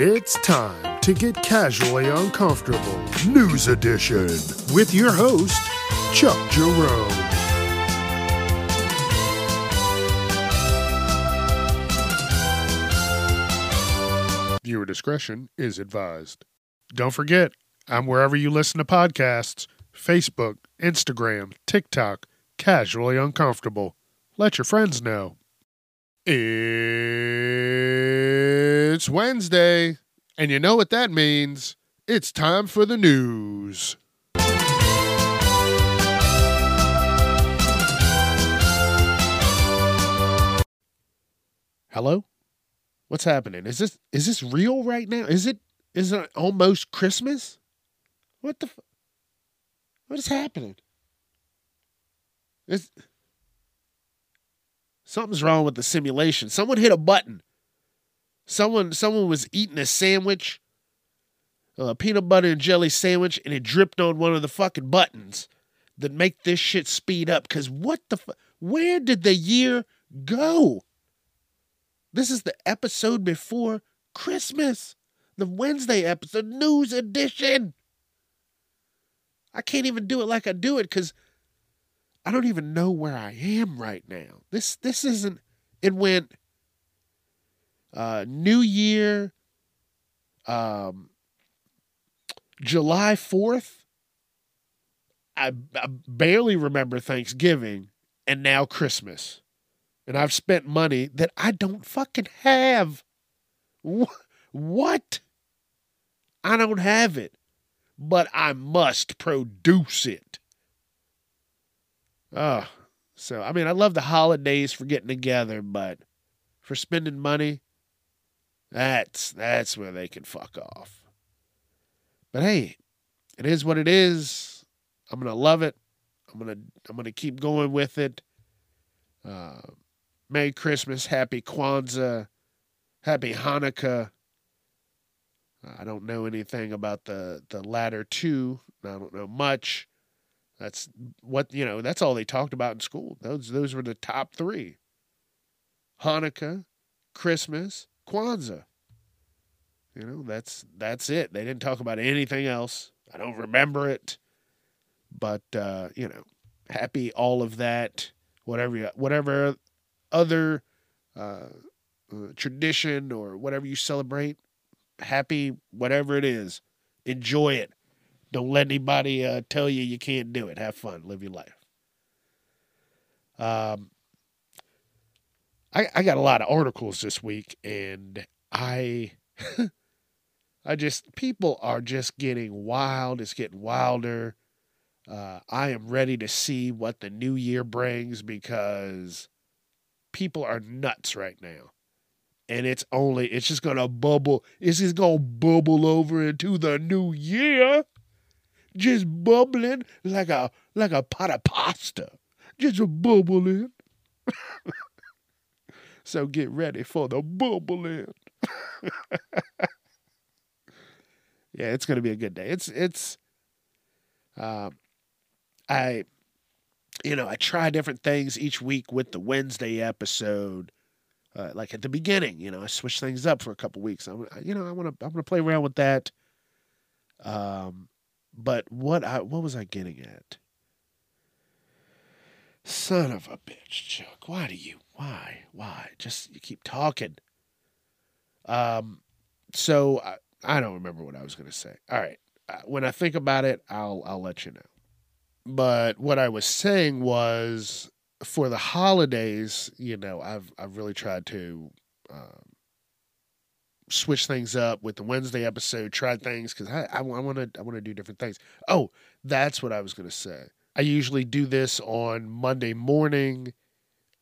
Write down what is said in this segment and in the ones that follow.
It's time to get casually uncomfortable. News edition with your host, Chuck Jerome. Viewer discretion is advised. Don't forget, I'm wherever you listen to podcasts Facebook, Instagram, TikTok, casually uncomfortable. Let your friends know. It's Wednesday, and you know what that means. It's time for the news. Hello? What's happening? Is this is this real right now? Is it is it almost Christmas? What the f- What is happening? Is Something's wrong with the simulation. Someone hit a button. Someone someone was eating a sandwich, a peanut butter and jelly sandwich, and it dripped on one of the fucking buttons that make this shit speed up. Cause what the where did the year go? This is the episode before Christmas. The Wednesday episode, news edition. I can't even do it like I do it because I don't even know where I am right now. This this isn't it went uh New Year um July 4th. I, I barely remember Thanksgiving and now Christmas. And I've spent money that I don't fucking have. Wh- What? I don't have it, but I must produce it. Oh, so I mean, I love the holidays for getting together, but for spending money, that's that's where they can fuck off. But hey, it is what it is. I'm gonna love it. I'm gonna I'm gonna keep going with it. Uh, Merry Christmas, Happy Kwanzaa, Happy Hanukkah. I don't know anything about the the latter two. I don't know much. That's what you know. That's all they talked about in school. Those those were the top three. Hanukkah, Christmas, Kwanzaa. You know that's that's it. They didn't talk about anything else. I don't remember it, but uh, you know, happy all of that. Whatever you, whatever other uh, uh, tradition or whatever you celebrate, happy whatever it is, enjoy it. Don't let anybody uh, tell you you can't do it. Have fun, live your life. Um, I I got a lot of articles this week, and I I just people are just getting wild. It's getting wilder. Uh, I am ready to see what the new year brings because people are nuts right now. And it's only, it's just to bubble. It's just to bubble over into the new year. Just bubbling like a, like a pot of pasta. Just bubbling. so get ready for the bubbling. yeah, it's to be a good day. It's, it's, um, I, you know, I try different things each week with the Wednesday episode. Uh, like at the beginning, you know, I switch things up for a couple weeks. I'm, you know, I want to, I'm to play around with that. Um, but what I, what was I getting at? Son of a bitch, Chuck. Why do you, why, why? Just you keep talking. Um, so I, I don't remember what I was going to say. All right, uh, when I think about it, I'll, I'll let you know. But what I was saying was for the holidays, you know, I've I've really tried to um, switch things up with the Wednesday episode. Try things because I I want to I want to do different things. Oh, that's what I was going to say. I usually do this on Monday morning,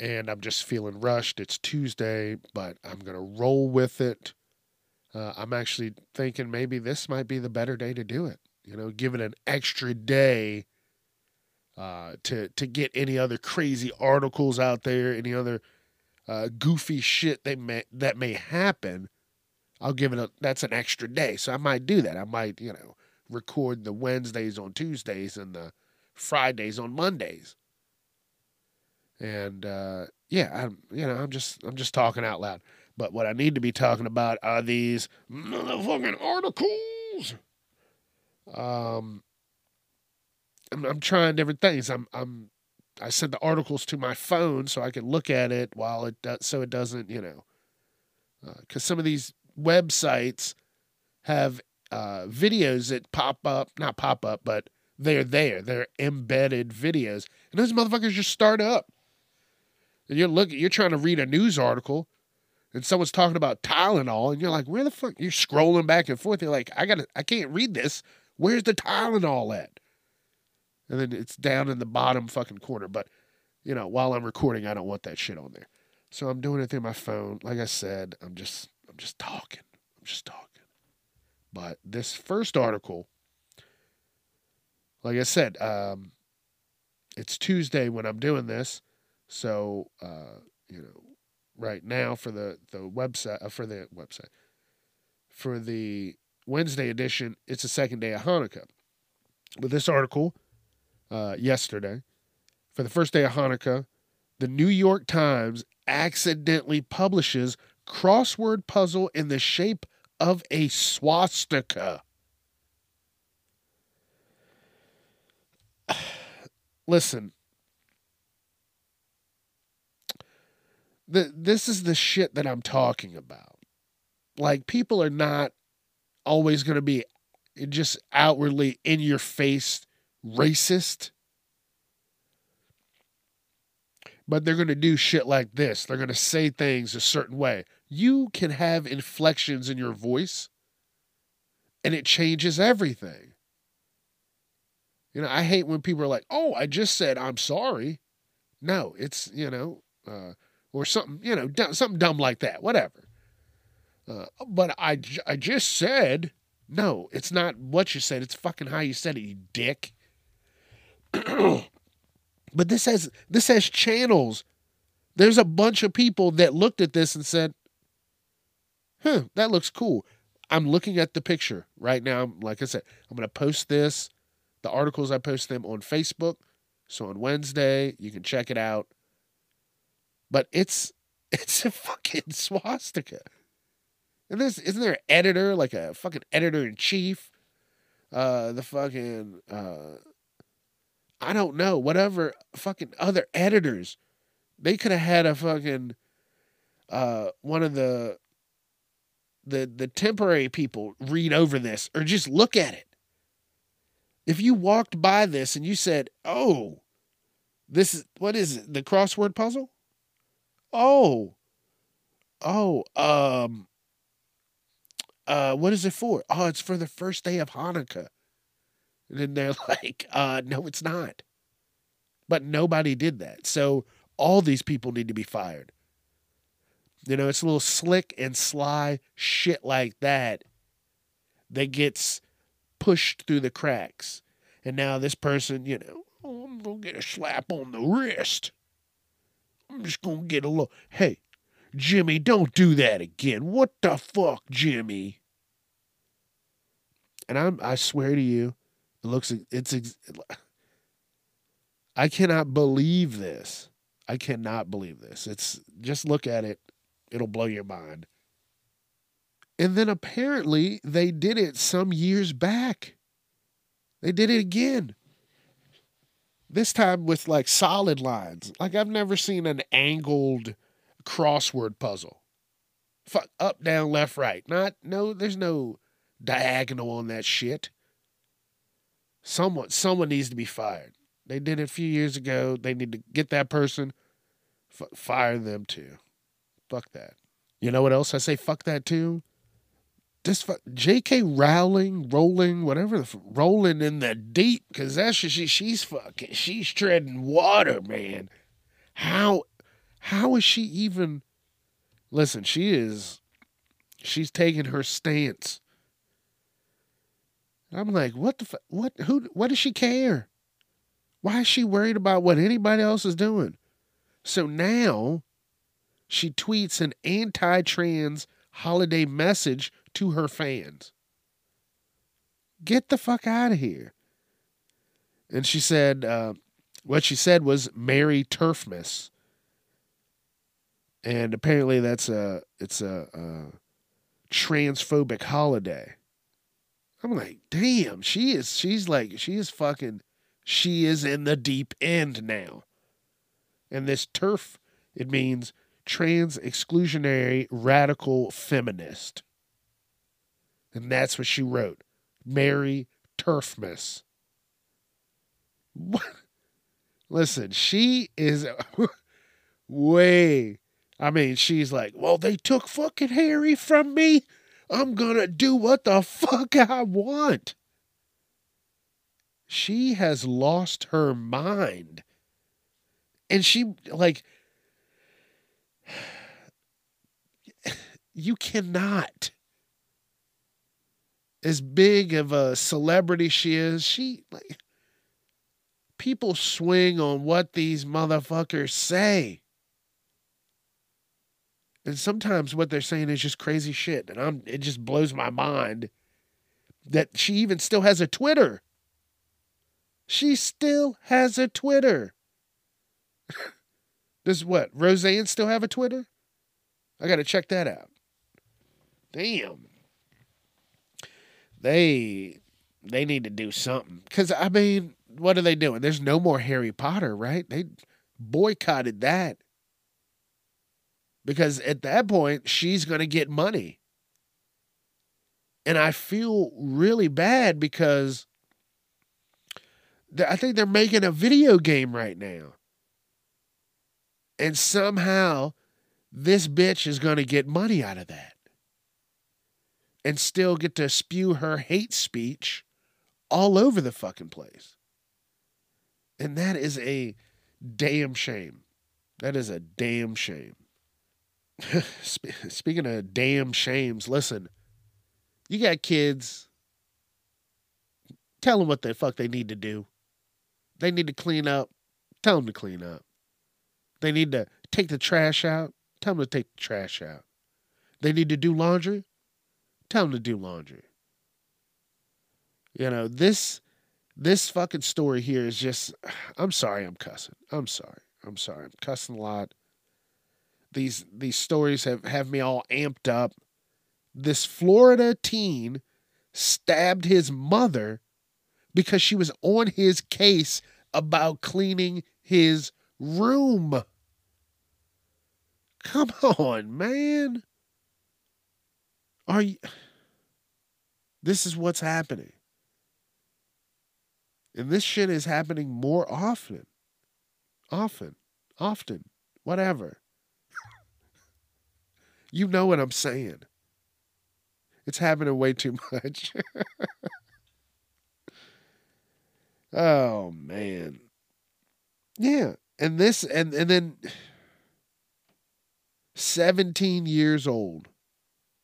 and I'm just feeling rushed. It's Tuesday, but I'm going to roll with it. Uh, I'm actually thinking maybe this might be the better day to do it. You know, give it an extra day uh, to to get any other crazy articles out there, any other uh, goofy shit that may that may happen. I'll give it a that's an extra day, so I might do that. I might you know record the Wednesdays on Tuesdays and the Fridays on Mondays. And uh, yeah, I'm you know I'm just I'm just talking out loud. But what I need to be talking about are these motherfucking articles. Um, I'm, I'm trying different things. I'm I'm I sent the articles to my phone so I can look at it while it does, so it doesn't, you know, because uh, some of these websites have uh, videos that pop up, not pop up, but they're there. They're embedded videos, and those motherfuckers just start up. And you're looking, you're trying to read a news article, and someone's talking about Tylenol, and you're like, where the fuck? You're scrolling back and forth. You're like, I gotta, I can't read this. Where's the Tylenol at? And then it's down in the bottom fucking corner. But you know, while I'm recording, I don't want that shit on there. So I'm doing it through my phone. Like I said, I'm just, I'm just talking. I'm just talking. But this first article, like I said, um, it's Tuesday when I'm doing this. So, uh, you know, right now for the the website uh, for the website for the Wednesday edition, it's the second day of Hanukkah. With this article uh, yesterday, for the first day of Hanukkah, the New York Times accidentally publishes crossword puzzle in the shape of a swastika. Listen, the, this is the shit that I'm talking about. Like, people are not always going to be just outwardly in your face racist. But they're going to do shit like this. They're going to say things a certain way. You can have inflections in your voice, and it changes everything. You know, I hate when people are like, oh, I just said I'm sorry. No, it's, you know, uh, or something, you know, something dumb like that, whatever. Uh, but I, I just said, no, it's not what you said. It's fucking how you said it, you dick. but this has this has channels. There's a bunch of people that looked at this and said, "Huh, that looks cool." I'm looking at the picture right now. Like I said, I'm going to post this, the articles I post them on Facebook. So on Wednesday, you can check it out but it's it's a fucking swastika. And this isn't there an editor, like a fucking editor in chief? Uh the fucking uh I don't know, whatever fucking other editors. They could have had a fucking uh one of the the the temporary people read over this or just look at it. If you walked by this and you said, "Oh, this is what is it? The crossword puzzle?" Oh, oh, um, uh, what is it for? Oh, it's for the first day of Hanukkah. And then they're like, uh, no, it's not. But nobody did that. So all these people need to be fired. You know, it's a little slick and sly shit like that that gets pushed through the cracks. And now this person, you know, oh, I'm going to get a slap on the wrist. I'm just gonna get a look. Hey, Jimmy, don't do that again. What the fuck, Jimmy? And I'm I swear to you, it looks it's I cannot believe this. I cannot believe this. It's just look at it. It'll blow your mind. And then apparently they did it some years back. They did it again. This time with like solid lines. Like I've never seen an angled crossword puzzle. Fuck up, down, left, right. Not no. There's no diagonal on that shit. Someone someone needs to be fired. They did it a few years ago. They need to get that person, f- fire them too. Fuck that. You know what else I say? Fuck that too this J.K. Rowling, rolling, whatever, the, rolling in the deep, because that's she, she's fucking, she's treading water, man. How, how is she even? Listen, she is, she's taking her stance. I'm like, what the, what, who, what does she care? Why is she worried about what anybody else is doing? So now, she tweets an anti-trans holiday message to her fans. Get the fuck out of here. And she said, uh, what she said was Merry Turfmas. and apparently that's a it's a, a transphobic holiday. I'm like, damn, she is she's like she is fucking she is in the deep end now. And this turf, it means trans exclusionary radical feminist. And that's what she wrote. Merry Turfmas. What? Listen, she is way. I mean, she's like, well, they took fucking Harry from me. I'm gonna do what the fuck I want. She has lost her mind. And she, like, you cannot. As big of a celebrity she is, she, like, people swing on what these motherfuckers say. And sometimes what they're saying is just crazy shit. And I'm it just blows my mind that she even still has a Twitter. She still has a Twitter. Does what? Roseanne still have a Twitter? I gotta check that out. Damn. They they need to do something. Cause I mean, what are they doing? There's no more Harry Potter, right? They boycotted that. Because at that point, she's going to get money. And I feel really bad because I think they're making a video game right now. And somehow this bitch is going to get money out of that and still get to spew her hate speech all over the fucking place. And that is a damn shame. That is a damn shame. Speaking of damn shames, listen, you got kids. Tell them what the fuck they need to do. They need to clean up. Tell them to clean up. They need to take the trash out. Tell them to take the trash out. They need to do laundry. Tell them to do laundry. You know, this this fucking story here is just I'm sorry I'm cussing. I'm sorry. I'm sorry. I'm cussing a lot. These these stories have, have me all amped up. This Florida teen stabbed his mother because she was on his case about cleaning his room. Come on, man. Are you This is what's happening. And this shit is happening more often. Often. Often. Whatever. you know what I'm saying. It's happening way too much. oh man. Yeah. And this and and then 17 years old.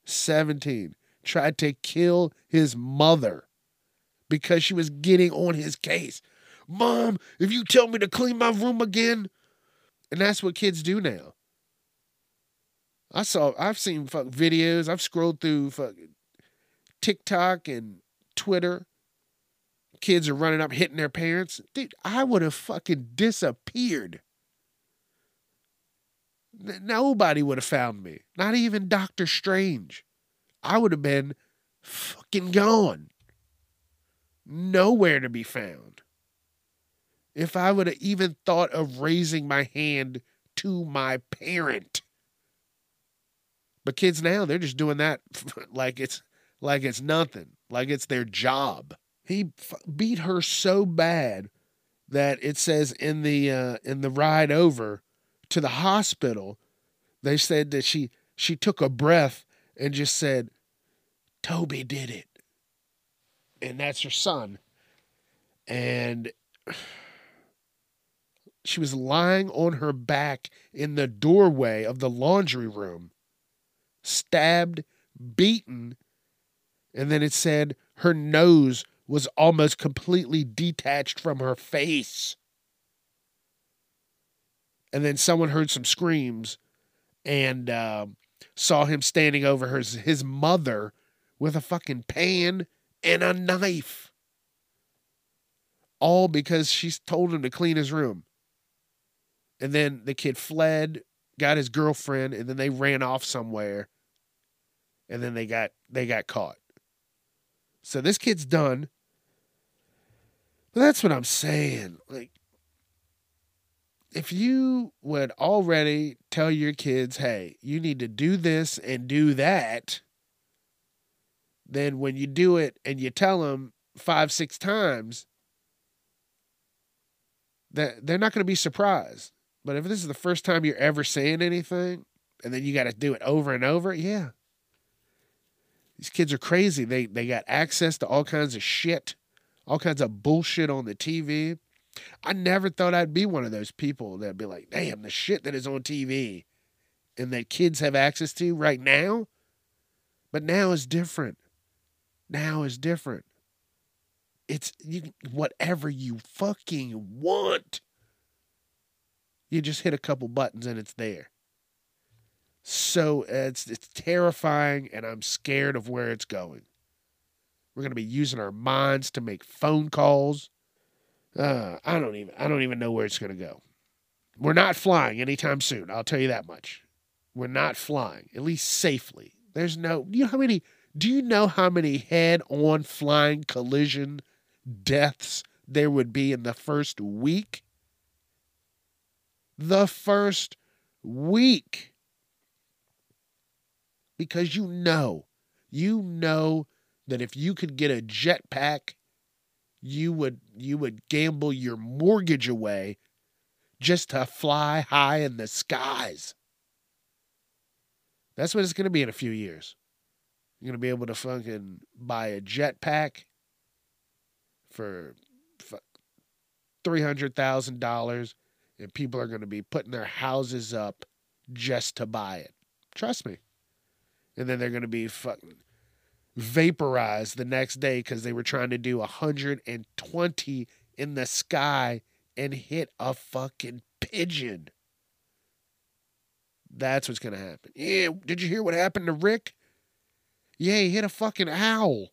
17 tried to kill his mother because she was getting on his case. Mom, if you tell me to clean my room again, and that's what kids do now. I saw, I've seen fuck videos. I've scrolled through fucking TikTok and Twitter. Kids are running up hitting their parents. Dude, I would have fucking disappeared. Nobody would have found me. Not even Doctor Strange. I would have been fucking gone nowhere to be found. If I would have even thought of raising my hand to my parent. But kids now, they're just doing that like it's like it's nothing, like it's their job. He f- beat her so bad that it says in the uh, in the ride over to the hospital, they said that she she took a breath and just said, "Toby did it." and that's her son. And she was lying on her back in the doorway of the laundry room, stabbed, beaten, and then it said her nose was almost completely detached from her face. And then someone heard some screams and uh, saw him standing over her, his mother with a fucking pan and a knife. All because she told him to clean his room. And then the kid fled, got his girlfriend, and then they ran off somewhere, and then they got they got caught. So this kid's done. But that's what I'm saying. Like, if you would already tell your kids, hey, you need to do this and do that, then when you do it and you tell them five, six times, that they're not going to be surprised. But if this is the first time you're ever saying anything, and then you got to do it over and over, yeah. These kids are crazy. They they got access to all kinds of shit, all kinds of bullshit on the TV. I never thought I'd be one of those people that'd be like, damn, the shit that is on TV and that kids have access to right now. But now is different. Now is different. It's you whatever you fucking want. You just hit a couple buttons and it's there. So it's it's terrifying and I'm scared of where it's going. We're going to be using our minds to make phone calls. Uh, I don't even I don't even know where it's going to go. We're not flying anytime soon. I'll tell you that much. We're not flying, at least safely. There's no. You know how many? Do you know how many head-on flying collision deaths there would be in the first week? The first week. Because you know, you know that if you could get a jetpack, you would you would gamble your mortgage away just to fly high in the skies. That's what it's going to be in a few years. You're going to be able to fucking buy a jetpack for $300,000 and people are going to be putting their houses up just to buy it. Trust me. And then they're going to be fucking vaporized the next day because they were trying to do 120 in the sky and hit a fucking pigeon. That's what's going to happen. Yeah, did you hear what happened to Rick? Yeah, he hit a fucking owl.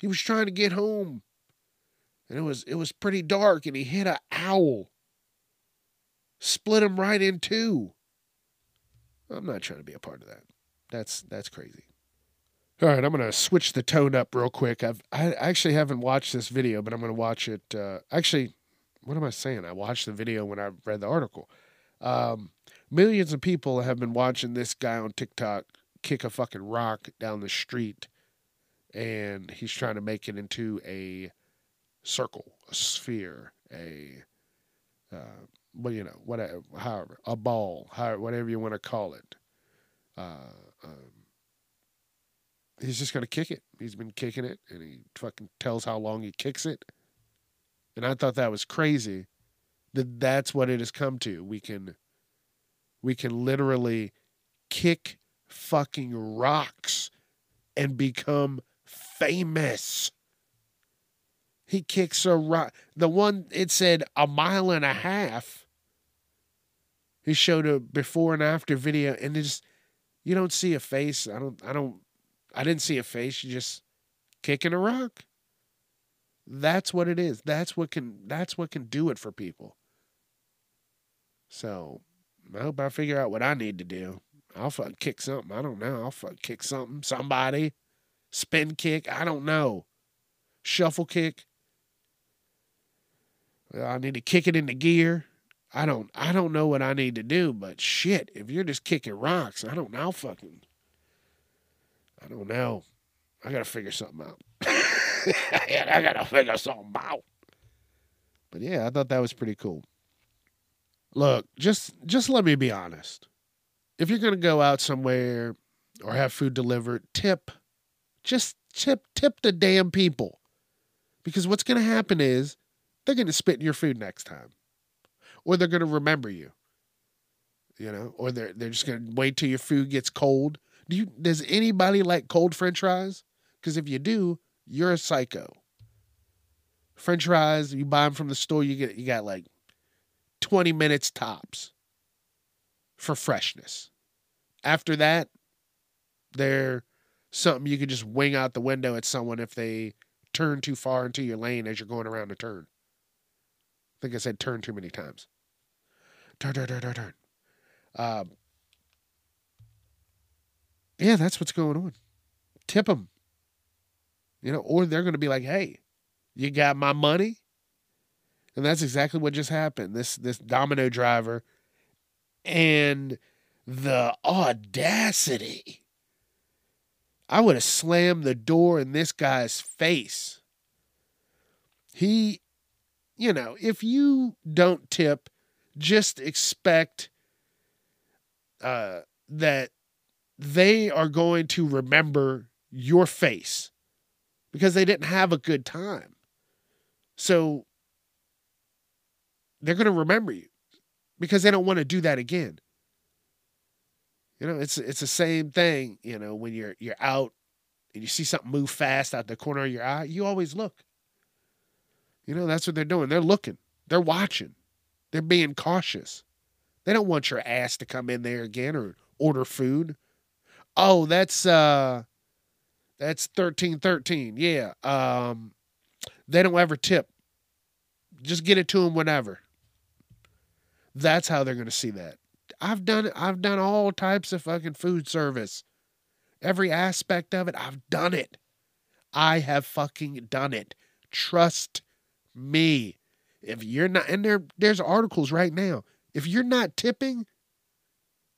He was trying to get home. And it was it was pretty dark and he hit a owl. Split him right in two. I'm not trying to be a part of that. That's that's crazy. All right, I'm gonna switch the tone up real quick. I've I actually haven't watched this video, but I'm gonna watch it. Uh, actually, what am I saying? I watched the video when I read the article. Um, millions of people have been watching this guy on TikTok kick a fucking rock down the street, and he's trying to make it into a circle, a sphere, a uh, well, you know, whatever, however, a ball, however, whatever you want to call it. Uh, um, he's just gonna kick it. He's been kicking it, and he fucking tells how long he kicks it. And I thought that was crazy. That that's what it has come to. We can, we can literally kick fucking rocks and become famous. He kicks a rock. The one it said a mile and a half. He showed a before and after video, and it's you don't see a face. I don't. I don't. I didn't see a face. You just kicking a rock. That's what it is. That's what can. That's what can do it for people. So I hope I figure out what I need to do. I'll fuck kick something. I don't know. I'll fuck kick something. Somebody. Spin kick. I don't know. Shuffle kick. I need to kick it into gear. I don't I don't know what I need to do, but shit, if you're just kicking rocks, I don't know fucking I don't know. I gotta figure something out. I gotta figure something out. But yeah, I thought that was pretty cool. Look, just just let me be honest if you're to go out somewhere or have food delivered, tip. Just tip tip the damn people. Because what's to happen is they're to spit in your food next time. Or they're to remember you. You know, or they're they're just to wait till your food gets cold. Do you does anybody like cold french fries? Cuz if you do, you're a psycho. French fries, you buy them from the store, you get you got like 20 minutes tops for freshness. After that, they're something you can just wing out the window at someone if they turn too far into your lane as you're going around a turn. I think I said turn too many times. Turn, turn, turn, turn, turn. Um, yeah, that's what's going on. Tip them. You know, or they're going to be like, "Hey, you got my money?" And that's exactly what just happened. This this domino driver and the audacity. I would have slammed the door in this guy's face. He, you know, if you don't tip, just expect uh, that they are going to remember your face because they didn't have a good time. So they're going to remember you because they don't want to do that again. You know, it's it's the same thing, you know, when you're you're out and you see something move fast out the corner of your eye, you always look. You know, that's what they're doing. They're looking. They're watching. They're being cautious. They don't want your ass to come in there again or order food. Oh, that's uh that's 1313. Yeah. Um they don't ever tip. Just get it to them whenever. That's how they're going to see that. I've done it. I've done all types of fucking food service. Every aspect of it, I've done it. I have fucking done it. Trust me. If you're not and there there's articles right now. If you're not tipping,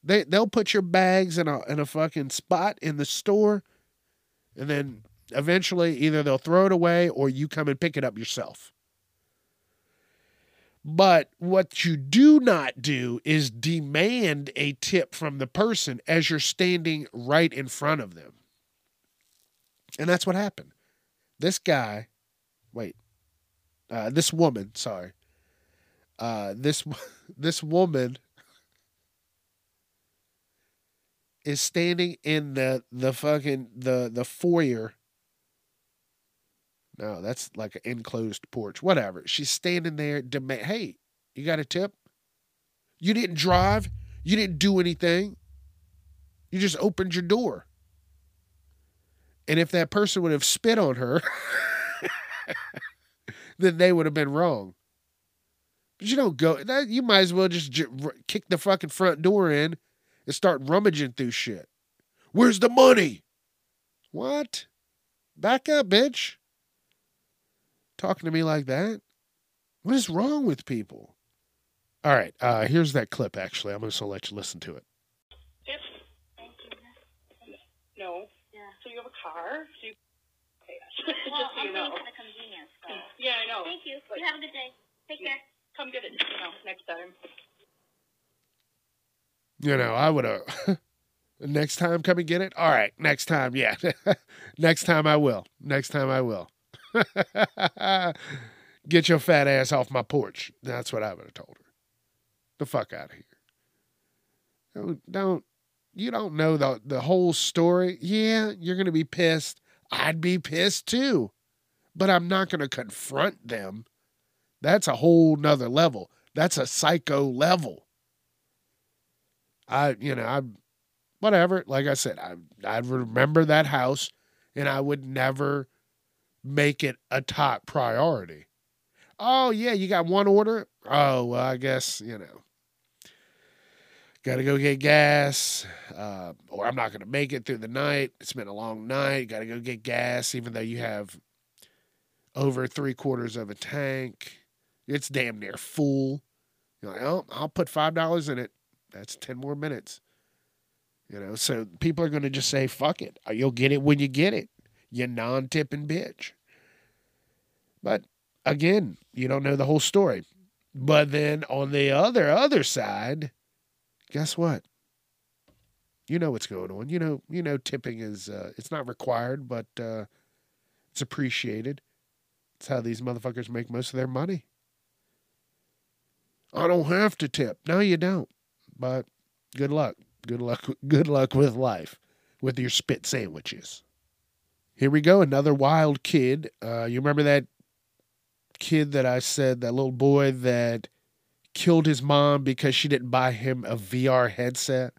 they they'll put your bags in a in a fucking spot in the store and then eventually either they'll throw it away or you come and pick it up yourself. But what you do not do is demand a tip from the person as you're standing right in front of them. And that's what happened. This guy, wait, uh, this woman, sorry, uh, this this woman is standing in the the fucking the the foyer no, that's like an enclosed porch. Whatever. She's standing there, demand, hey, you got a tip? You didn't drive. You didn't do anything. You just opened your door. And if that person would have spit on her, then they would have been wrong. But you don't go. You might as well just kick the fucking front door in and start rummaging through shit. Where's the money? What? Back up, bitch talking to me like that? What is wrong with people? All right, uh, here's that clip. Actually, I'm just gonna let you listen to it. If no, Yeah. so you have a car, so you pay us. Well, Just so I'm you know. paying for the convenience, so. Yeah, I know. Thank you. But You have a good day. Take care. come get it. You know, next time. You know, I would have. next time, come and get it. All right, next time, yeah. next time I will. Next time I will. Get your fat ass off my porch. That's what I would have told her. The fuck out of here. Don't, don't you don't know the the whole story. Yeah, you're gonna be pissed. I'd be pissed too. But I'm not gonna confront them. That's a whole nother level. That's a psycho level. I, you know, I, whatever. Like I said, I, I remember that house, and I would never make it a top priority. Oh yeah, you got one order. Oh well, I guess you know. Got to go get gas, uh, or I'm not going to make it through the night. It's been a long night. Got to go get gas, even though you have over three quarters of a tank. It's damn near full. You're like, oh, I'll put five dollars in it. That's ten more minutes. You know, so people are going to just say, "Fuck it." You'll get it when you get it. You non-tipping bitch. But again, you don't know the whole story. But then on the other other side, guess what? You know what's going on. You know, you know tipping is uh, it's not required, but uh, it's appreciated. It's how these motherfuckers make most of their money. I don't have to tip. No, you don't. But good luck. Good luck. Good luck with life, with your spit sandwiches. Here we go. Another wild kid. Uh, you remember that kid that I said, that little boy that killed his mom because she didn't buy him a VR headset?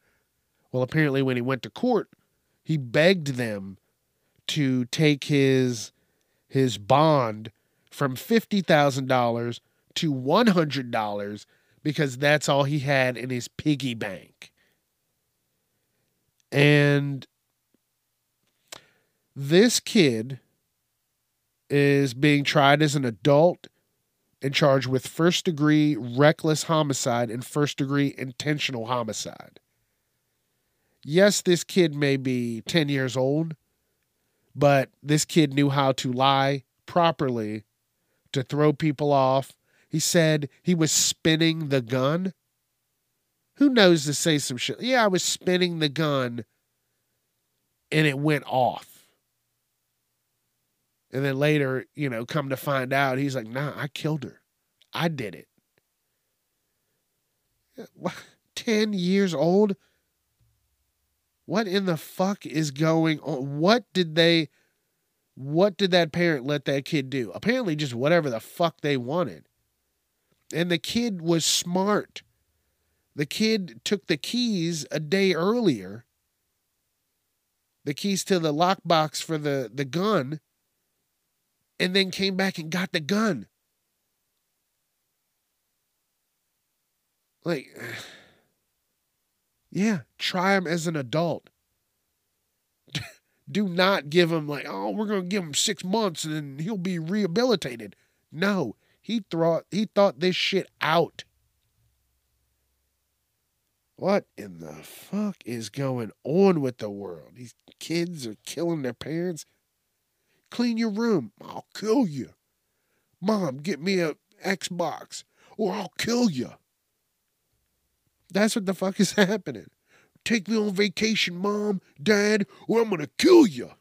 Well, apparently, when he went to court, he begged them to take his his bond from fifty thousand dollars to one hundred dollars because that's all he had in his piggy bank. And this kid is being tried as an adult and charged with first degree reckless homicide and first degree intentional homicide. Yes, this kid may be 10 years old, but this kid knew how to lie properly to throw people off. He said he was spinning the gun. Who knows to say some shit? Yeah, I was spinning the gun and it went off. And then later, you know, come to find out, he's like, nah, I killed her. I did it. 10 years old? What in the fuck is going on? What did they, what did that parent let that kid do? Apparently, just whatever the fuck they wanted. And the kid was smart. The kid took the keys a day earlier, the keys to the lockbox for the, the gun, and then came back and got the gun. Like, yeah, try him as an adult. Do not give him like, oh, we're gonna give him six months and he'll be rehabilitated. No, he thought he thought this shit out. What in the fuck is going on with the world? These kids are killing their parents. Clean your room. I'll kill you. Mom, get me a Xbox or I'll kill you. That's what the fuck is happening. Take me on vacation, mom, dad, or I'm gonna kill you.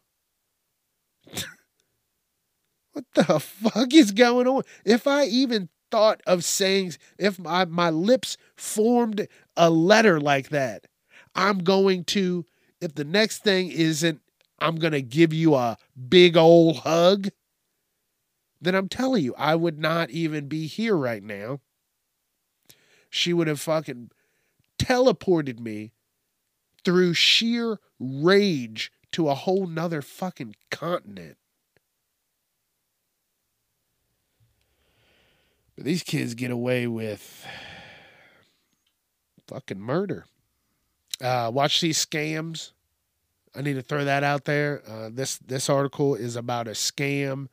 What the fuck is going on? If I even thought of saying, if my, my lips formed a letter like that, I'm going to, if the next thing isn't, I'm gonna give you a big old hug, then I'm telling you, I would not even be here right now. She would have fucking teleported me through sheer rage to a whole nother fucking continent. But these kids get away with fucking murder. Uh, watch these scams. I need to throw that out there. Uh, this this article is about a scam.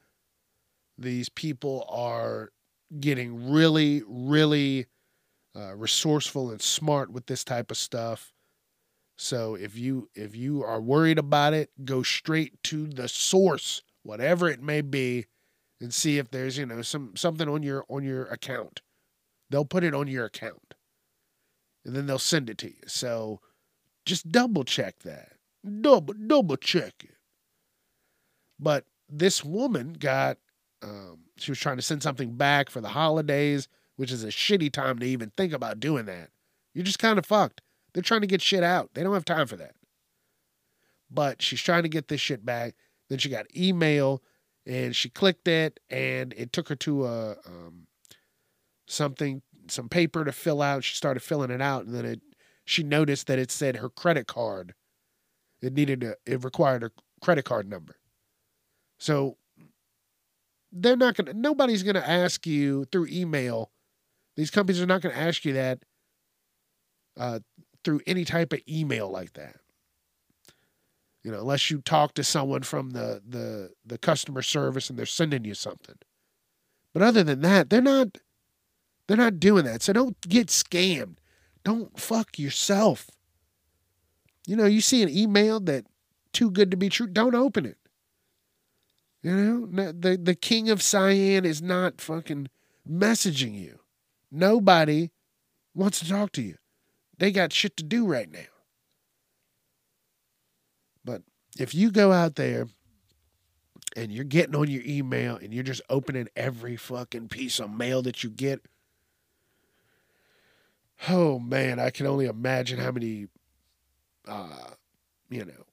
These people are getting really, really uh, resourceful and smart with this type of stuff. So if you if you are worried about it, go straight to the source, whatever it may be, and see if there's you know some something on your on your account. They'll put it on your account, and then they'll send it to you. So just double check that. Double double check it. But this woman got um, she was trying to send something back for the holidays, which is a shitty time to even think about doing that. You're just kind of fucked. They're trying to get shit out. They don't have time for that. But she's trying to get this shit back. Then she got email and she clicked it and it took her to a um, something some paper to fill out. She started filling it out and then it she noticed that it said her credit card. It needed a it required a credit card number. So they're not gonna nobody's gonna ask you through email. These companies are not gonna ask you that uh, through any type of email like that. You know, unless you talk to someone from the the the customer service and they're sending you something. But other than that, they're not they're not doing that. So don't get scammed. Don't fuck yourself. You know, you see an email that too good to be true, don't open it. You know, the the king of Cyan is not fucking messaging you. Nobody wants to talk to you. They got shit to do right now. But if you go out there and you're getting on your email and you're just opening every fucking piece of mail that you get, oh man, I can only imagine how many, uh, you know,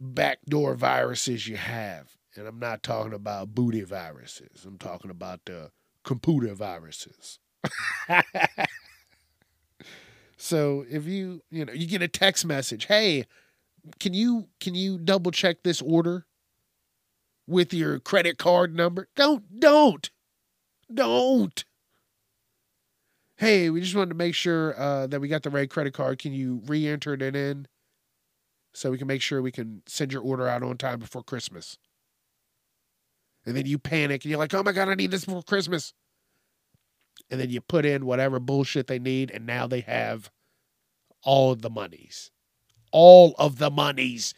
backdoor viruses you have. And I'm not talking about booty viruses. I'm talking about the computer viruses. So if you you know you get a text message, hey, can you can you double check this order with your credit card number? Don't don't don't. Hey, we just wanted to make sure uh, that we got the right credit card. Can you re enter it in so we can make sure we can send your order out on time before Christmas? And then you panic and you're like, oh my God, I need this before Christmas. And then you put in whatever bullshit they need, and now they have all the monies. All of the monies.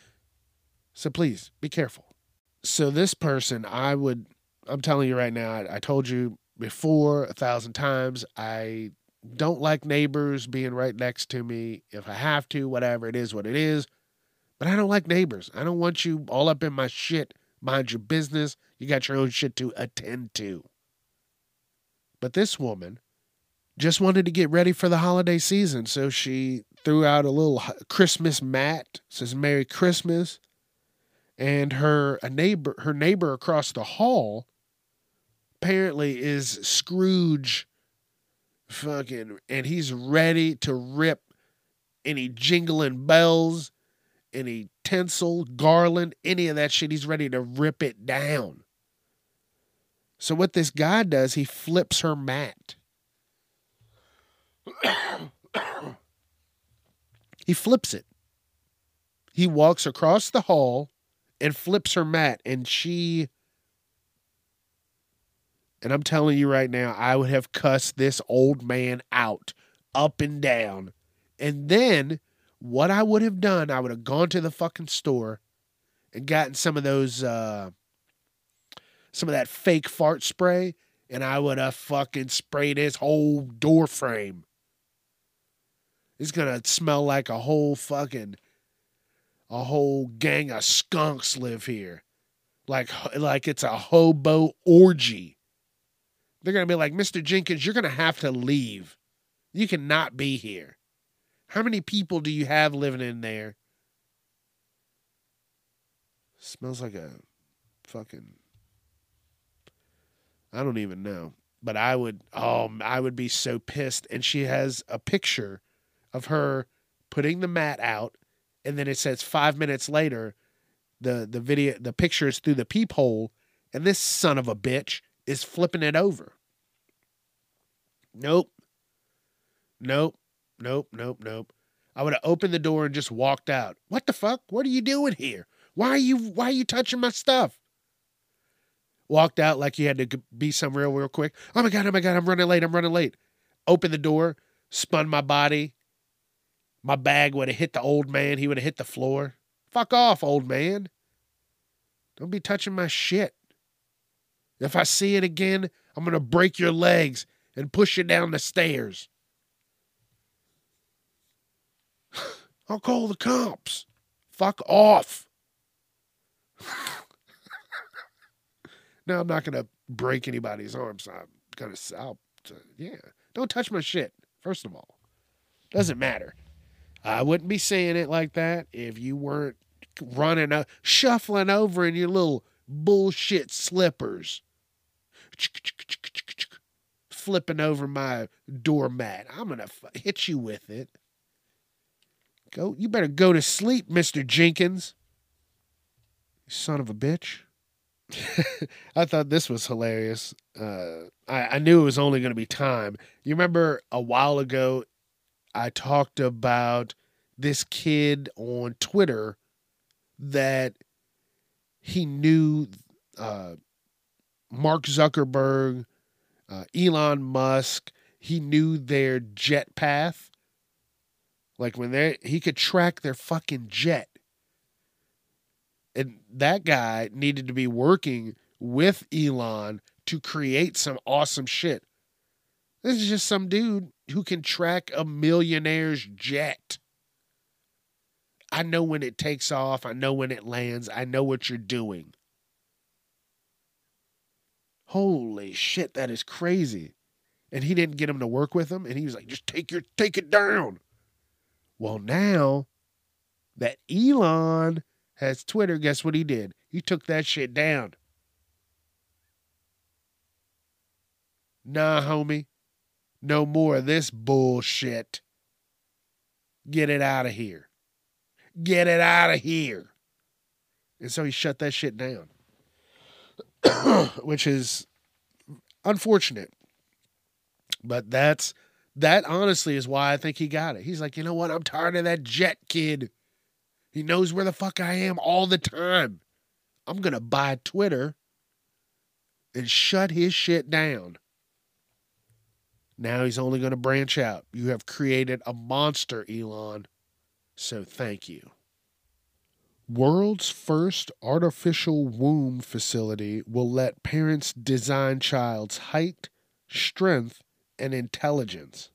So please be careful. So this person, I would, I'm telling you right now, I, I told you before a thousand times, I don't like neighbors being right next to me. If I have to, whatever, it is what it is. But I don't like neighbors. I don't want you all up in my shit. Mind your business. You got your own shit to attend to. But this woman just wanted to get ready for the holiday season. So she threw out a little Christmas mat, says Merry Christmas. And her a neighbor her neighbor across the hall apparently is Scrooge fucking and he's ready to rip any jingling bells, any tinsel, garland, any of that shit. He's ready to rip it down. So what this guy does, he flips her mat. He flips it. He walks across the hall and flips her mat and she and I'm telling you right now, I would have cussed this old man out up and down. And then what I would have done, I would have gone to the fucking store and gotten some of those uh some of that fake fart spray and I would have fucking sprayed his whole door frame. It's gonna smell like a whole fucking a whole gang of skunks live here. Like like it's a hobo orgy. They're to be like, "Mr. Jenkins, you're to have to leave. You cannot be here." How many people do you have living in there? Smells like a fucking I don't even know. But I would oh I would be so pissed and she has a picture of her putting the mat out and then it says 5 minutes later the the video the picture is through the peephole and this son of a bitch is flipping it over. Nope. Nope. Nope. Nope. Nope. I would have opened the door and just walked out. What the fuck? What are you doing here? Why are you why are you touching my stuff? Walked out like you had to be somewhere real real quick. Oh my god, oh my god, I'm running late. I'm running late. Opened the door, spun my body. My bag would have hit the old man. He would have hit the floor. Fuck off, old man. Don't be touching my shit. If I see it again, I'm going to break your legs and push you down the stairs. I'll call the cops. Fuck off. now I'm not going to break anybody's arms. I'm going to, I'll, uh, yeah. Don't touch my shit, first of all. Doesn't matter. I wouldn't be saying it like that if you weren't running, uh, shuffling over in your little bullshit slippers flipping over my doormat. I'm going to f- hit you with it. Go, you better go to sleep, Mr. Jenkins. Son of a bitch. I thought this was hilarious. Uh, I, I knew it was only going to be time. You remember a while ago, I talked about this kid on Twitter that he knew uh, Mark Zuckerberg, uh, Elon Musk, he knew their jet path. Like when they he could track their fucking jet. And that guy needed to be working with Elon to create some awesome shit. This is just some dude who can track a millionaire's jet. I know when it takes off, I know when it lands, I know what you're doing. Holy shit, that is crazy. And he didn't get him to work with him and he was like, "Just take your take it down." Well, now that Elon has Twitter, guess what he did? He took that shit down. Nah, homie. No more of this bullshit. Get it out of here. Get it out of here. And so he shut that shit down, which is unfortunate. But that's that honestly is why I think he got it. He's like, you know what? I'm tired of that jet kid. He knows where the fuck I am all the time. I'm gonna buy Twitter and shut his shit down. Now he's only gonna branch out. You have created a monster, Elon. So thank you. World's first artificial womb facility will let parents design child's height, strength, and intelligence.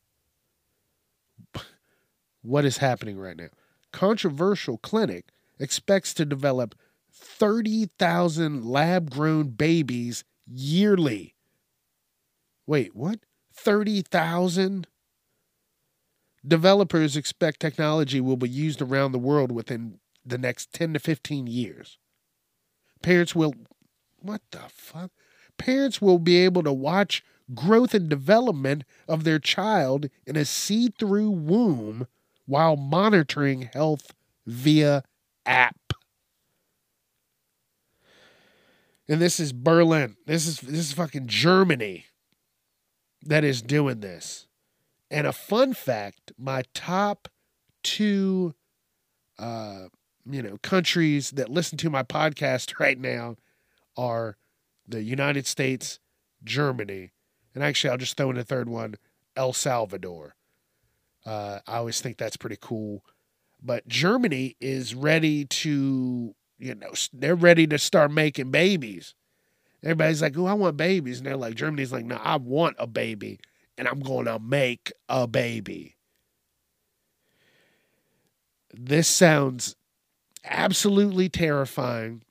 What is happening right now? Controversial clinic expects to develop 30,000 lab grown babies yearly. Wait, what? 30,000? Developers expect technology will be used around the world within the next 10 to 15 years. Parents will, what the fuck? Parents will be able to watch growth and development of their child in a see through womb while monitoring health via app. And this is Berlin. This is this is fucking Germany that is doing this. And a fun fact, my top two uh you know countries that listen to my podcast right now are the United States, Germany, and actually I'll just throw in a third one, El Salvador. Uh, I always think that's pretty cool. But Germany is ready to, you know, they're ready to start making babies. Everybody's like, oh, I want babies. And they're like, Germany's like, no, I want a baby and I'm going to make a baby. This sounds absolutely terrifying.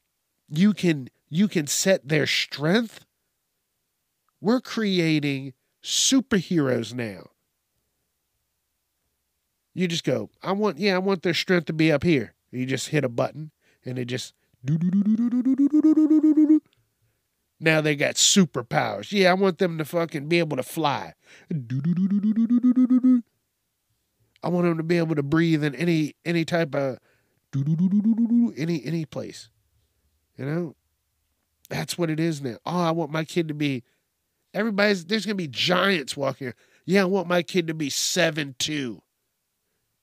You can you can set their strength. We're creating superheroes now. You just go, I want, yeah, I want their strength to be up here. You just hit a button and it just. Now they got superpowers. Yeah, I want them to fucking be able to fly. I want them to be able to breathe in any any type of any any place. You know? That's what it is now. Oh, I want my kid to be everybody's there's gonna be giants walking. Yeah, I want my kid to be seven two.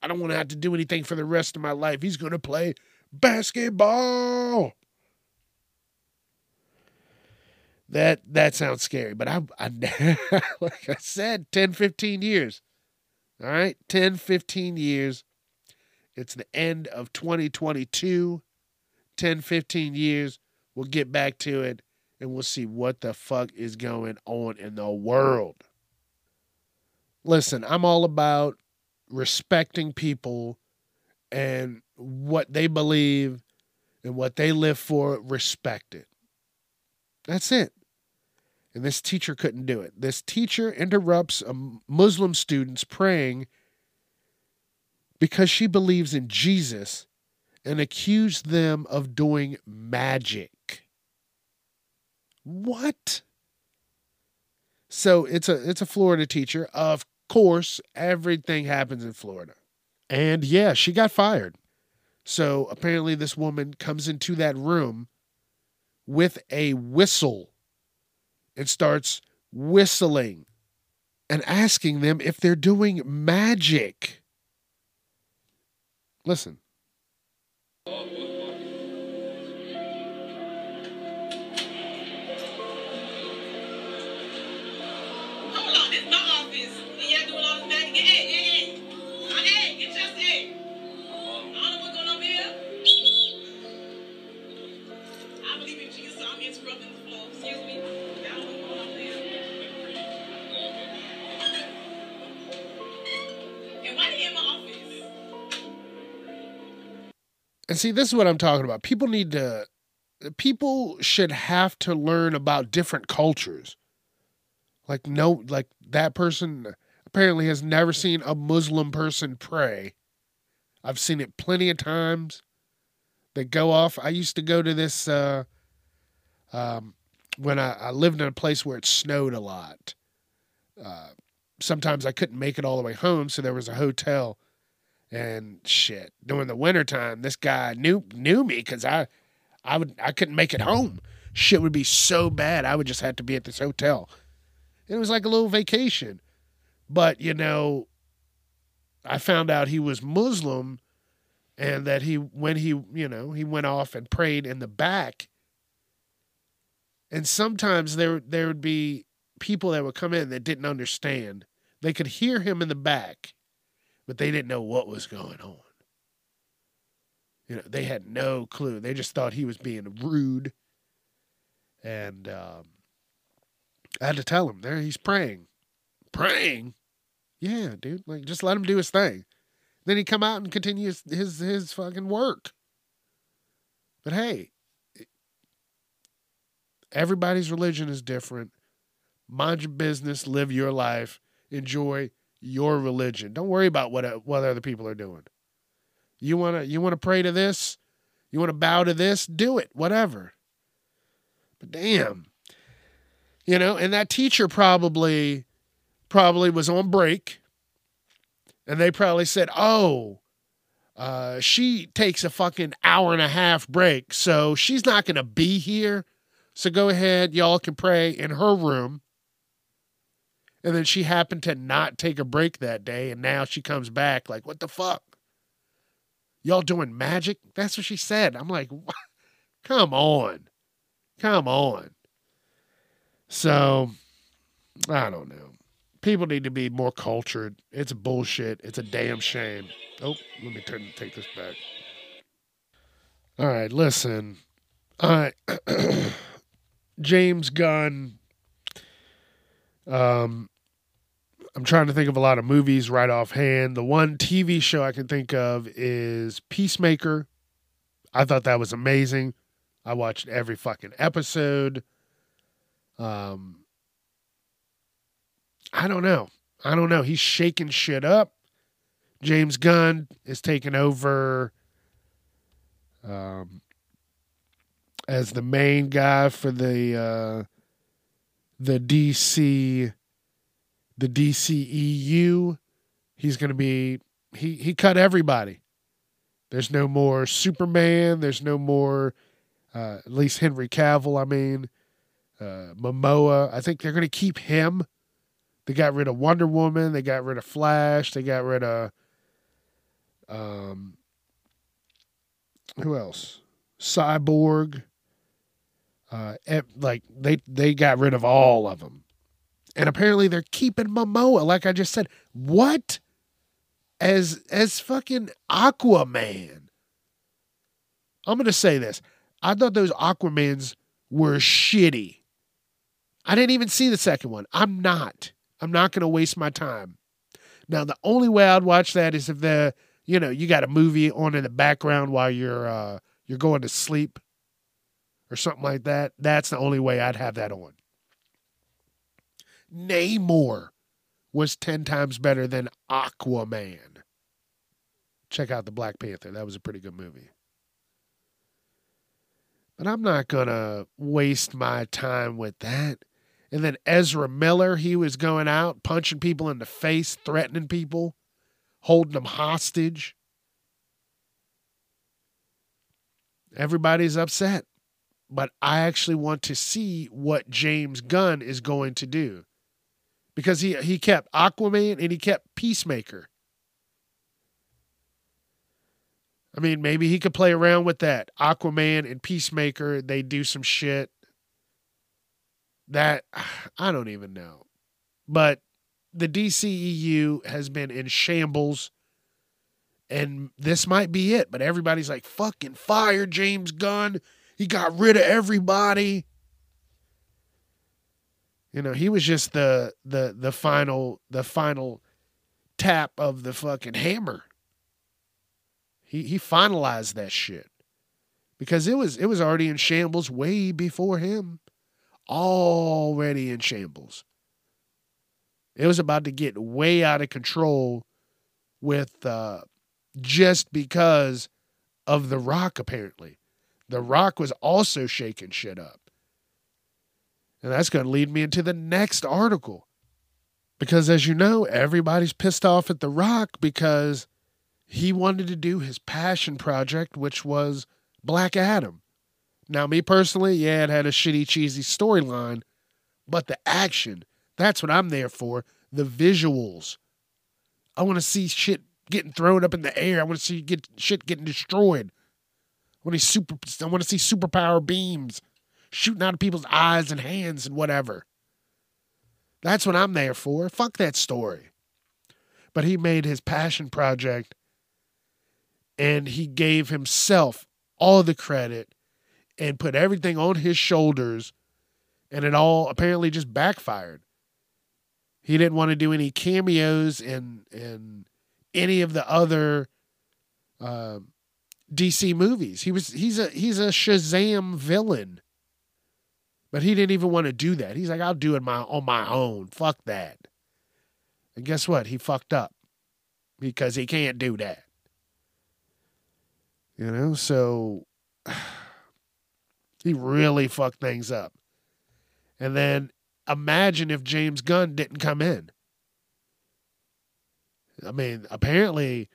I don't want to have to do anything for the rest of my life. He's gonna play basketball. That that sounds scary, but I, I like I said, 10, 15 years. All right, 10, 15 years. It's the end of 2022. 10, 15 years. We'll get back to it and we'll see what the fuck is going on in the world. Listen, I'm all about respecting people and what they believe and what they live for, respect it. That's it. And this teacher couldn't do it. This teacher interrupts a Muslim student's praying because she believes in Jesus and accused them of doing magic. What? So it's a it's a Florida teacher. Of course, everything happens in Florida. And yeah, she got fired. So apparently this woman comes into that room with a whistle and starts whistling and asking them if they're doing magic. Listen. Hold on, And see, this is what I'm talking about. People need to, people should have to learn about different cultures. Like, no, like that person apparently has never seen a Muslim person pray. I've seen it plenty of times. They go off. I used to go to this uh, um, when I, I lived in a place where it snowed a lot. Uh, sometimes I couldn't make it all the way home, so there was a hotel and shit. During the wintertime this guy knew knew me because i i would i couldn't make it home. Shit would be so bad i would just have to be at this hotel. It was like a little vacation. But, you know, I found out he was Muslim and that he, when he, you know, he went off and prayed in the back. And sometimes there, there would be people that would come in that didn't understand. They could hear him in the back, but they didn't know what was going on. You know, they had no clue. They just thought he was being rude. And um, I had to tell him there he's praying. Praying? Yeah, dude. Like just let him do his thing. Then he come out and continue his his, his fucking work. But hey, everybody's religion is different. Mind your business, live your life, enjoy your religion. Don't worry about what what other people are doing. You want to you want to pray to this? You want to bow to this? Do it, whatever. But damn. You know, and that teacher probably probably was on break and they probably said, "Oh, uh, she takes a fucking hour and a half break, so she's not going to be here. So go ahead, y'all can pray in her room." And then she happened to not take a break that day, and now she comes back like, "What the fuck? Y'all doing magic?" That's what she said. I'm like, what? "Come on, come on." So, I don't know people need to be more cultured. It's bullshit. It's a damn shame. Oh, let me turn take this back. All right, listen. Right. James Gunn. Um I'm trying to think of a lot of movies right offhand. The one TV show I can think of is Peacemaker. I thought that was amazing. I watched every fucking episode. Um I don't know. I don't know. He's shaking shit up. James Gunn is taking over um, as the main guy for the uh, the DC the DCEU. He's going to be he he cut everybody. There's no more Superman. There's no more uh, at least Henry Cavill. I mean, uh, Momoa. I think they're going to keep him they got rid of Wonder Woman. They got rid of Flash. They got rid of um, who else? Cyborg. Uh, like they they got rid of all of them, and apparently they're keeping Momoa. Like I just said, what? As as fucking Aquaman. I'm gonna say this. I thought those Aquamans were shitty. I didn't even see the second one. I'm not. I'm not to waste my time. Now, the only way I'd watch that is if the, you know, you got a movie on in the background while you're uh, you're going to sleep or something like that. That's the only way I'd have that on. Namor was 10 times better than Aquaman. Check out the Black Panther. That was a pretty good movie. But I'm not going to waste my time with that. And then Ezra Miller, he was going out, punching people in the face, threatening people, holding them hostage. Everybody's upset. But I actually want to see what James Gunn is going to do. Because he, he kept Aquaman and he kept Peacemaker. I mean, maybe he could play around with that. Aquaman and Peacemaker, they do some shit that I don't even know. But the DCEU has been in shambles and this might be it, but everybody's like fucking fire James Gunn. He got rid of everybody. You know, he was just the the the final the final tap of the fucking hammer. He he finalized that shit. Because it was it was already in shambles way before him already in shambles. It was about to get way out of control with uh, just because of The Rock, apparently. The Rock was also shaking shit up. And that's going to lead me into the next article. Because as you know, everybody's pissed off at The Rock because he wanted to do his passion project, which was Black Adam. Now, me personally, yeah, it had a shitty, cheesy storyline, but the action, that's what I'm there for. the visuals. I want to see shit getting thrown up in the air. I want to see get shit getting destroyed. I want to super. I want to see superpower beams shooting out of people's eyes and hands and whatever. That's what I'm there for. Fuck that story. But he made his passion project and he gave himself all the credit and put everything on his shoulders and it all apparently just backfired. He didn't want to do any cameos in in any of the other uh, DC movies. He was he's a he's a Shazam villain. But he didn't even want to do that. He's like, I'll do it my on my own. Fuck that. And guess what? He fucked up because he can't do that. You know, so he really fucked things up. And then imagine if James Gunn didn't come in. I mean, apparently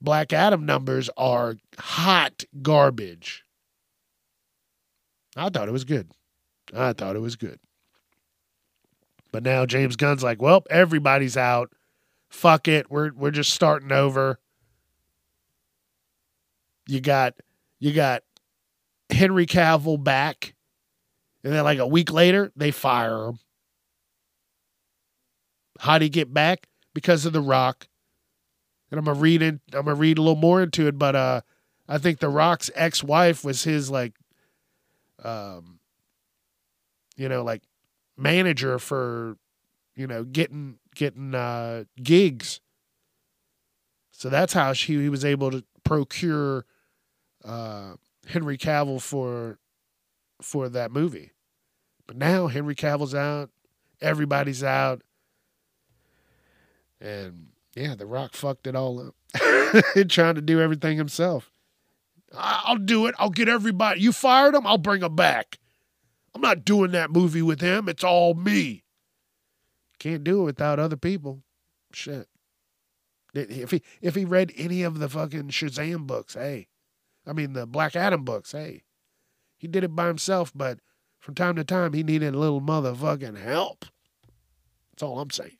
Black Adam numbers are hot garbage. I thought it was good. I thought it was good. But now James Gunn's like, well, everybody's out. Fuck it. We're we're just starting over. You got you got Henry Cavill back. And then like a week later, they fire him. How'd he get back? Because of the rock. And I'm gonna read in, I'm gonna read a little more into it, but uh I think the Rock's ex-wife was his like um you know, like manager for, you know, getting getting uh, gigs. So that's how she he was able to procure uh, Henry Cavill for for that movie. But now Henry Cavill's out, everybody's out, and yeah, The Rock fucked it all up, trying to do everything himself. I'll do it. I'll get everybody. You fired him. I'll bring him back. I'm not doing that movie with him. It's all me. Can't do it without other people. Shit. If he if he read any of the fucking Shazam books, hey, I mean the Black Adam books, hey, he did it by himself. But from time to time, he needed a little motherfucking help. That's all I'm saying.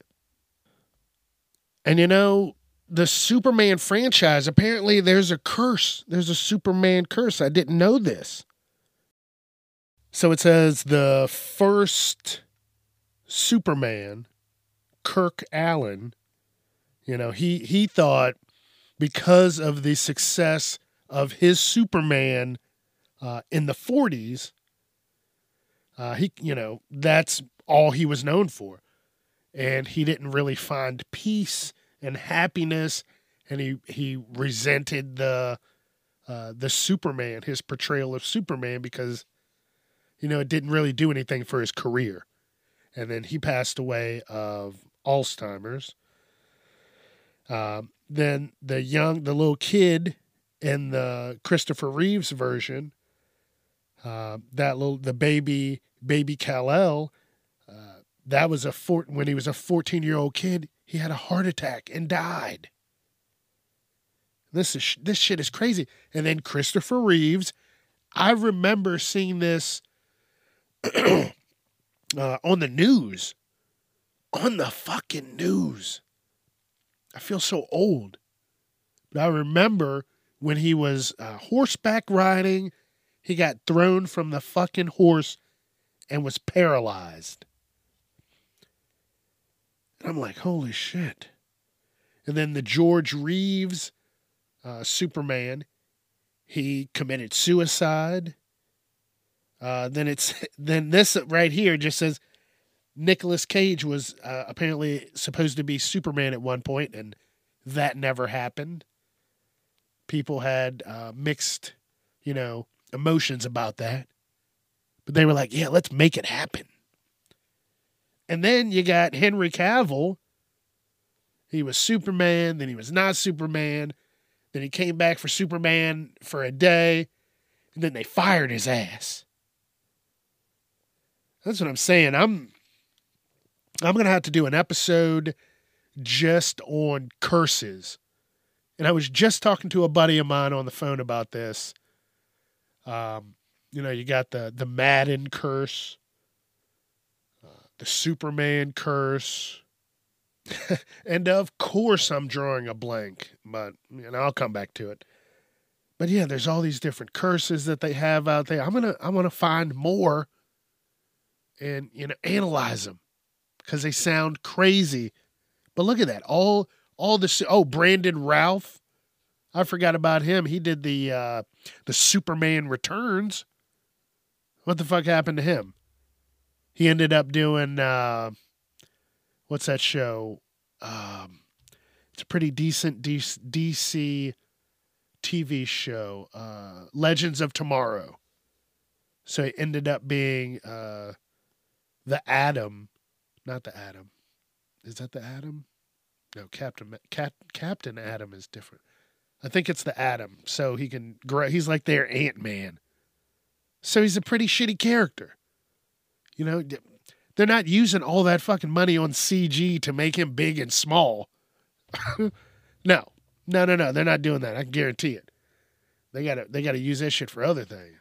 And you know, the Superman franchise, apparently there's a curse. There's a Superman curse. I didn't know this. So it says the first Superman, Kirk Alyn, you know, he he thought because of the success of his Superman uh, in the 40s, uh, he you know that's all he was known for, and he didn't really find peace and happiness, and he he resented the uh, the Superman, his portrayal of Superman, because you know, it didn't really do anything for his career. And then he passed away of Alzheimer's. Um, then the young, the little kid in the Christopher Reeves version, uh, that little, the baby, baby Kal-El, uh, that was a four, when he was a 14 year old kid, he had a heart attack and died. This is this shit is crazy. And then Christopher Reeves, I remember seeing this uh, on the news. On the fucking news. I feel so old. But I remember when he was uh, horseback riding, he got thrown from the fucking horse and was paralyzed. And I'm like, holy shit. And then the George Reeves uh, Superman, he committed suicide. Uh, then it's then this right here just says Nicolas Cage was uh, apparently supposed to be Superman at one point, and that never happened. People had uh, mixed, you know, emotions about that, but they were like, "Yeah, let's make it happen." And then you got Henry Cavill. He was Superman, then he was not Superman, then he came back for Superman for a day, and then they fired his ass. That's what I'm saying. I'm I'm gonna have to do an episode just on curses. And I was just talking to a buddy of mine on the phone about this. Um, you know, you got the the Madden curse, uh, the Superman curse, and of course, I'm drawing a blank, but you know, I'll come back to it. But yeah, there's all these different curses that they have out there. I'm gonna I'm gonna find more and you know analyze them because they sound crazy. But look at that, all all this. Oh, Brandon Routh, I forgot about him. He did the uh, the Superman Returns. What the fuck happened to him? He ended up doing uh, what's that show? Um, it's a pretty decent DC TV show, uh, Legends of Tomorrow. So he ended up being uh, the Atom, not the Atom. Is that the Atom? No, Captain Cap, Captain Atom is different. I think it's the Atom. So he can grow. He's like their Ant Man. So he's a pretty shitty character. You know, they're not using all that fucking money on CG to make him big and small. no, no, no, no. They're not doing that. I can guarantee it. They gotta they gotta use that shit for other things.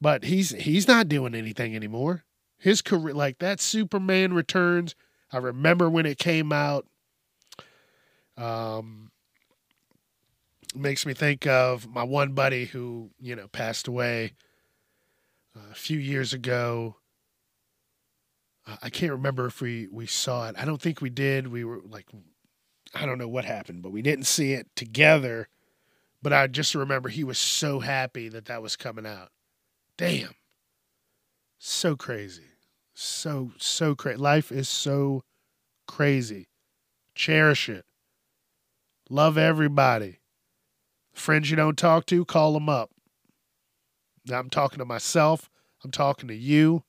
But he's he's not doing anything anymore. His career like that Superman Returns. I remember when it came out. Um, makes me think of my one buddy who you know passed away uh, a few years ago. I can't remember if we we saw it. I don't think we did. We were like, I don't know what happened, but we didn't see it together. But I just remember he was so happy that that was coming out. Damn, so crazy, so so crazy. Life is so crazy. Cherish it. Love everybody. Friends you don't talk to, call them up. Now I'm talking to myself. I'm talking to you.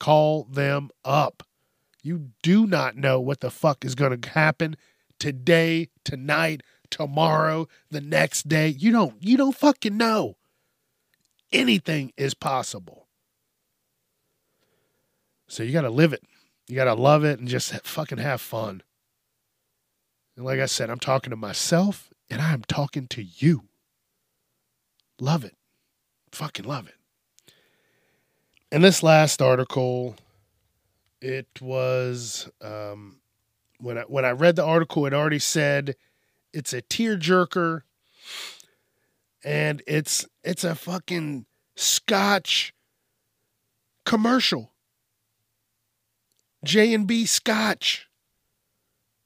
Call them up. You do not know what the fuck is going to happen today, tonight, tomorrow, the next day. You don't you don't fucking know. Anything is possible. So you got to live it. You got to love it and just fucking have fun. And like I said, I'm talking to myself and I'm talking to you. Love it. Fucking love it. And this last article, it was um, when I when I read the article, it already said it's a tearjerker, and it's it's a fucking Scotch commercial. J and B Scotch.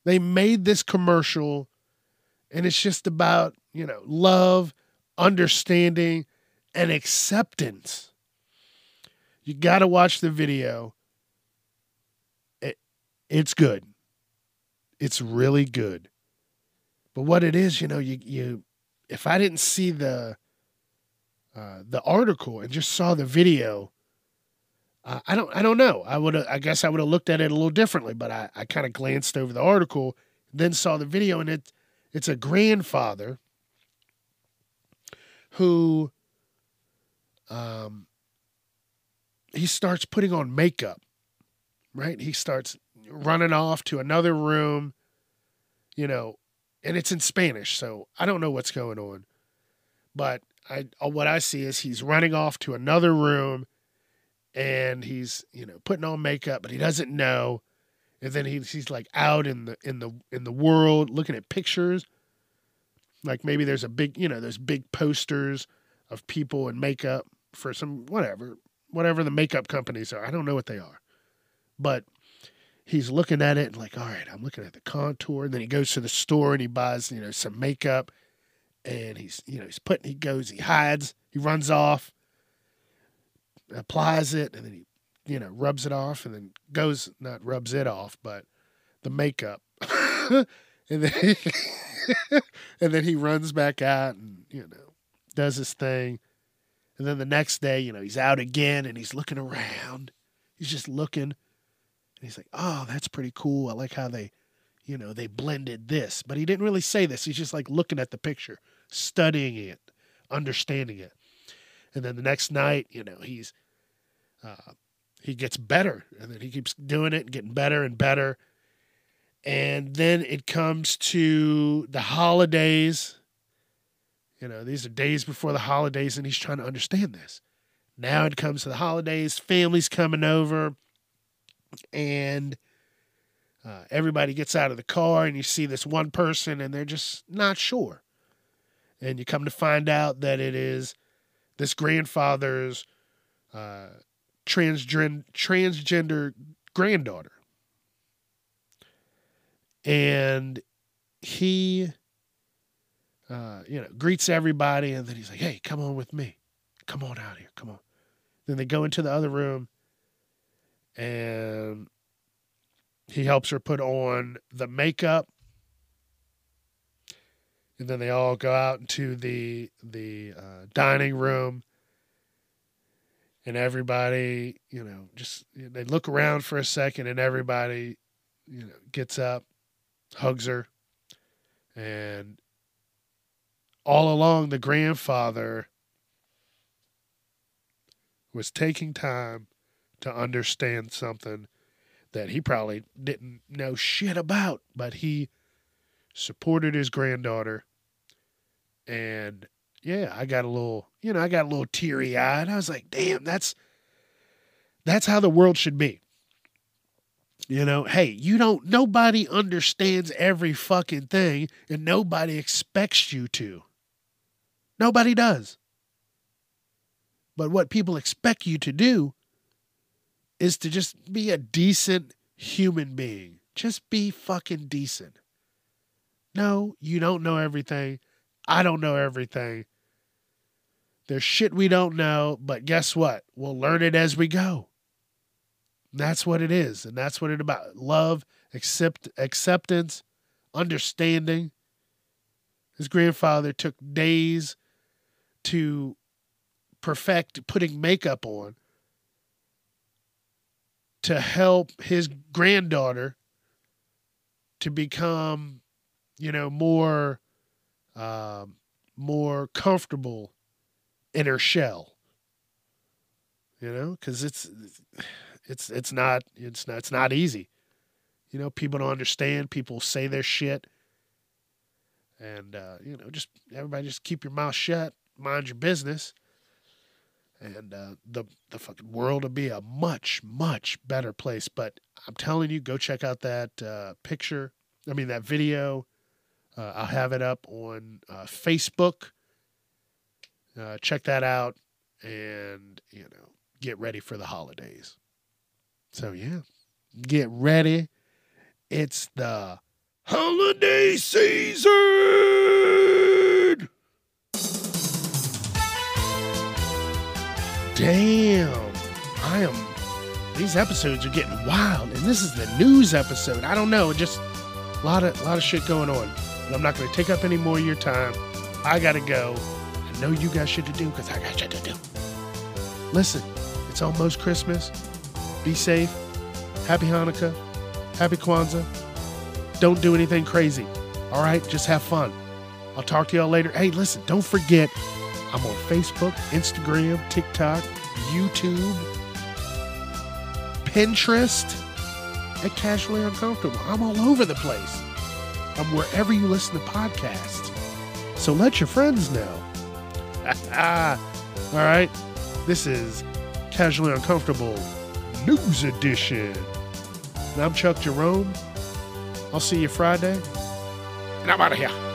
They made this commercial, and it's just about you know love, understanding, and acceptance. You got to watch the video. It, it's good. It's really good. But what it is, you know, you you if I didn't see the uh, the article and just saw the video, uh, I don't I don't know. I would I guess I would have looked at it a little differently. But I, I kind of glanced over the article, then saw the video, and it it's a grandfather who um he starts putting on makeup, right? He starts running off to another room, you know, and it's in Spanish, so I don't know what's going on. But I what I see is he's running off to another room and he's, you know, putting on makeup, but he doesn't know. And then he's he's like out in the in the in the world looking at pictures. Like maybe there's a big, you know, there's big posters of people in makeup for some whatever whatever the makeup companies are. I don't know what they are. But he's looking at it and like, all right, I'm looking at the contour. And then he goes to the store and he buys, you know, some makeup and he's, you know, he's putting, he goes, he hides, he runs off, applies it, and then he, you know, rubs it off and then goes, not rubs it off, but the makeup. and then, and then he runs back out and, you know, does his thing. And then the next day, you know, he's out again and he's looking around. He's just looking. And he's like, oh, that's pretty cool. I like how they, you know, they blended this. But he didn't really say this. He's just like looking at the picture, studying it, understanding it. And then the next night, you know, he's, uh, he gets better. And then he keeps doing it and getting better and better. And then it comes to the holidays you know, these are days before the holidays, and he's trying to understand this. Now it comes to the holidays, family's coming over, and uh, everybody gets out of the car and you see this one person and they're just not sure. And you come to find out that it is this grandfather's uh, transgen- transgender granddaughter. And he, uh, you know, greets everybody and then he's like, hey, come on with me. Come on out here. Come on. Then they go into the other room and he helps her put on the makeup and then they all go out into the the uh, dining room and everybody you know just they look around for a second and everybody you know gets up hugs her and all along the grandfather was taking time to understand something that he probably didn't know shit about, but he supported his granddaughter. And yeah, I got a little, you know, I got a little teary eyed. I was like, damn, that's that's how the world should be. You know, hey, you don't nobody understands every fucking thing and nobody expects you to. Nobody does. But what people expect you to do is to just be a decent human being. Just be fucking decent. No, you don't know everything. I don't know everything. There's shit we don't know, but guess what? We'll learn it as we go. That's what it is, and that's what it about. Love, accept acceptance, understanding. His grandfather took days to perfect putting makeup on to help his granddaughter to become, you know, more, um, more comfortable in her shell. You know, because it's, it's, it's not, it's not, it's not easy. You know, people don't understand. People say their shit, and uh, you know, just everybody just keep your mouth shut, mind your business and uh, the the fucking world will be a much much better place. But I'm telling you, go check out that uh, picture. I mean that video. Uh, I'll have it up on uh, Facebook. Uh, check that out, and you know, get ready for the holidays. So yeah, get ready. It's the holiday season. Damn. I am. These episodes are getting wild, and this is the news episode. I don't know, just a lot of lot of shit going on. But I'm not going to take up any more of your time. I got to go. I know you got shit to do because I got shit to do. Listen, it's almost Christmas. Be safe. Happy Hanukkah. Happy Kwanzaa. Don't do anything crazy. All right, just have fun. I'll talk to y'all later. Hey, listen, don't forget I'm on Facebook, Instagram, TikTok, YouTube, Pinterest, at Casually Uncomfortable. I'm all over the place. Wherever you listen to podcasts. So let your friends know. all right. This is Casually Uncomfortable News Edition. And I'm Chuck Jerome. I'll see you Friday. And I'm out of here.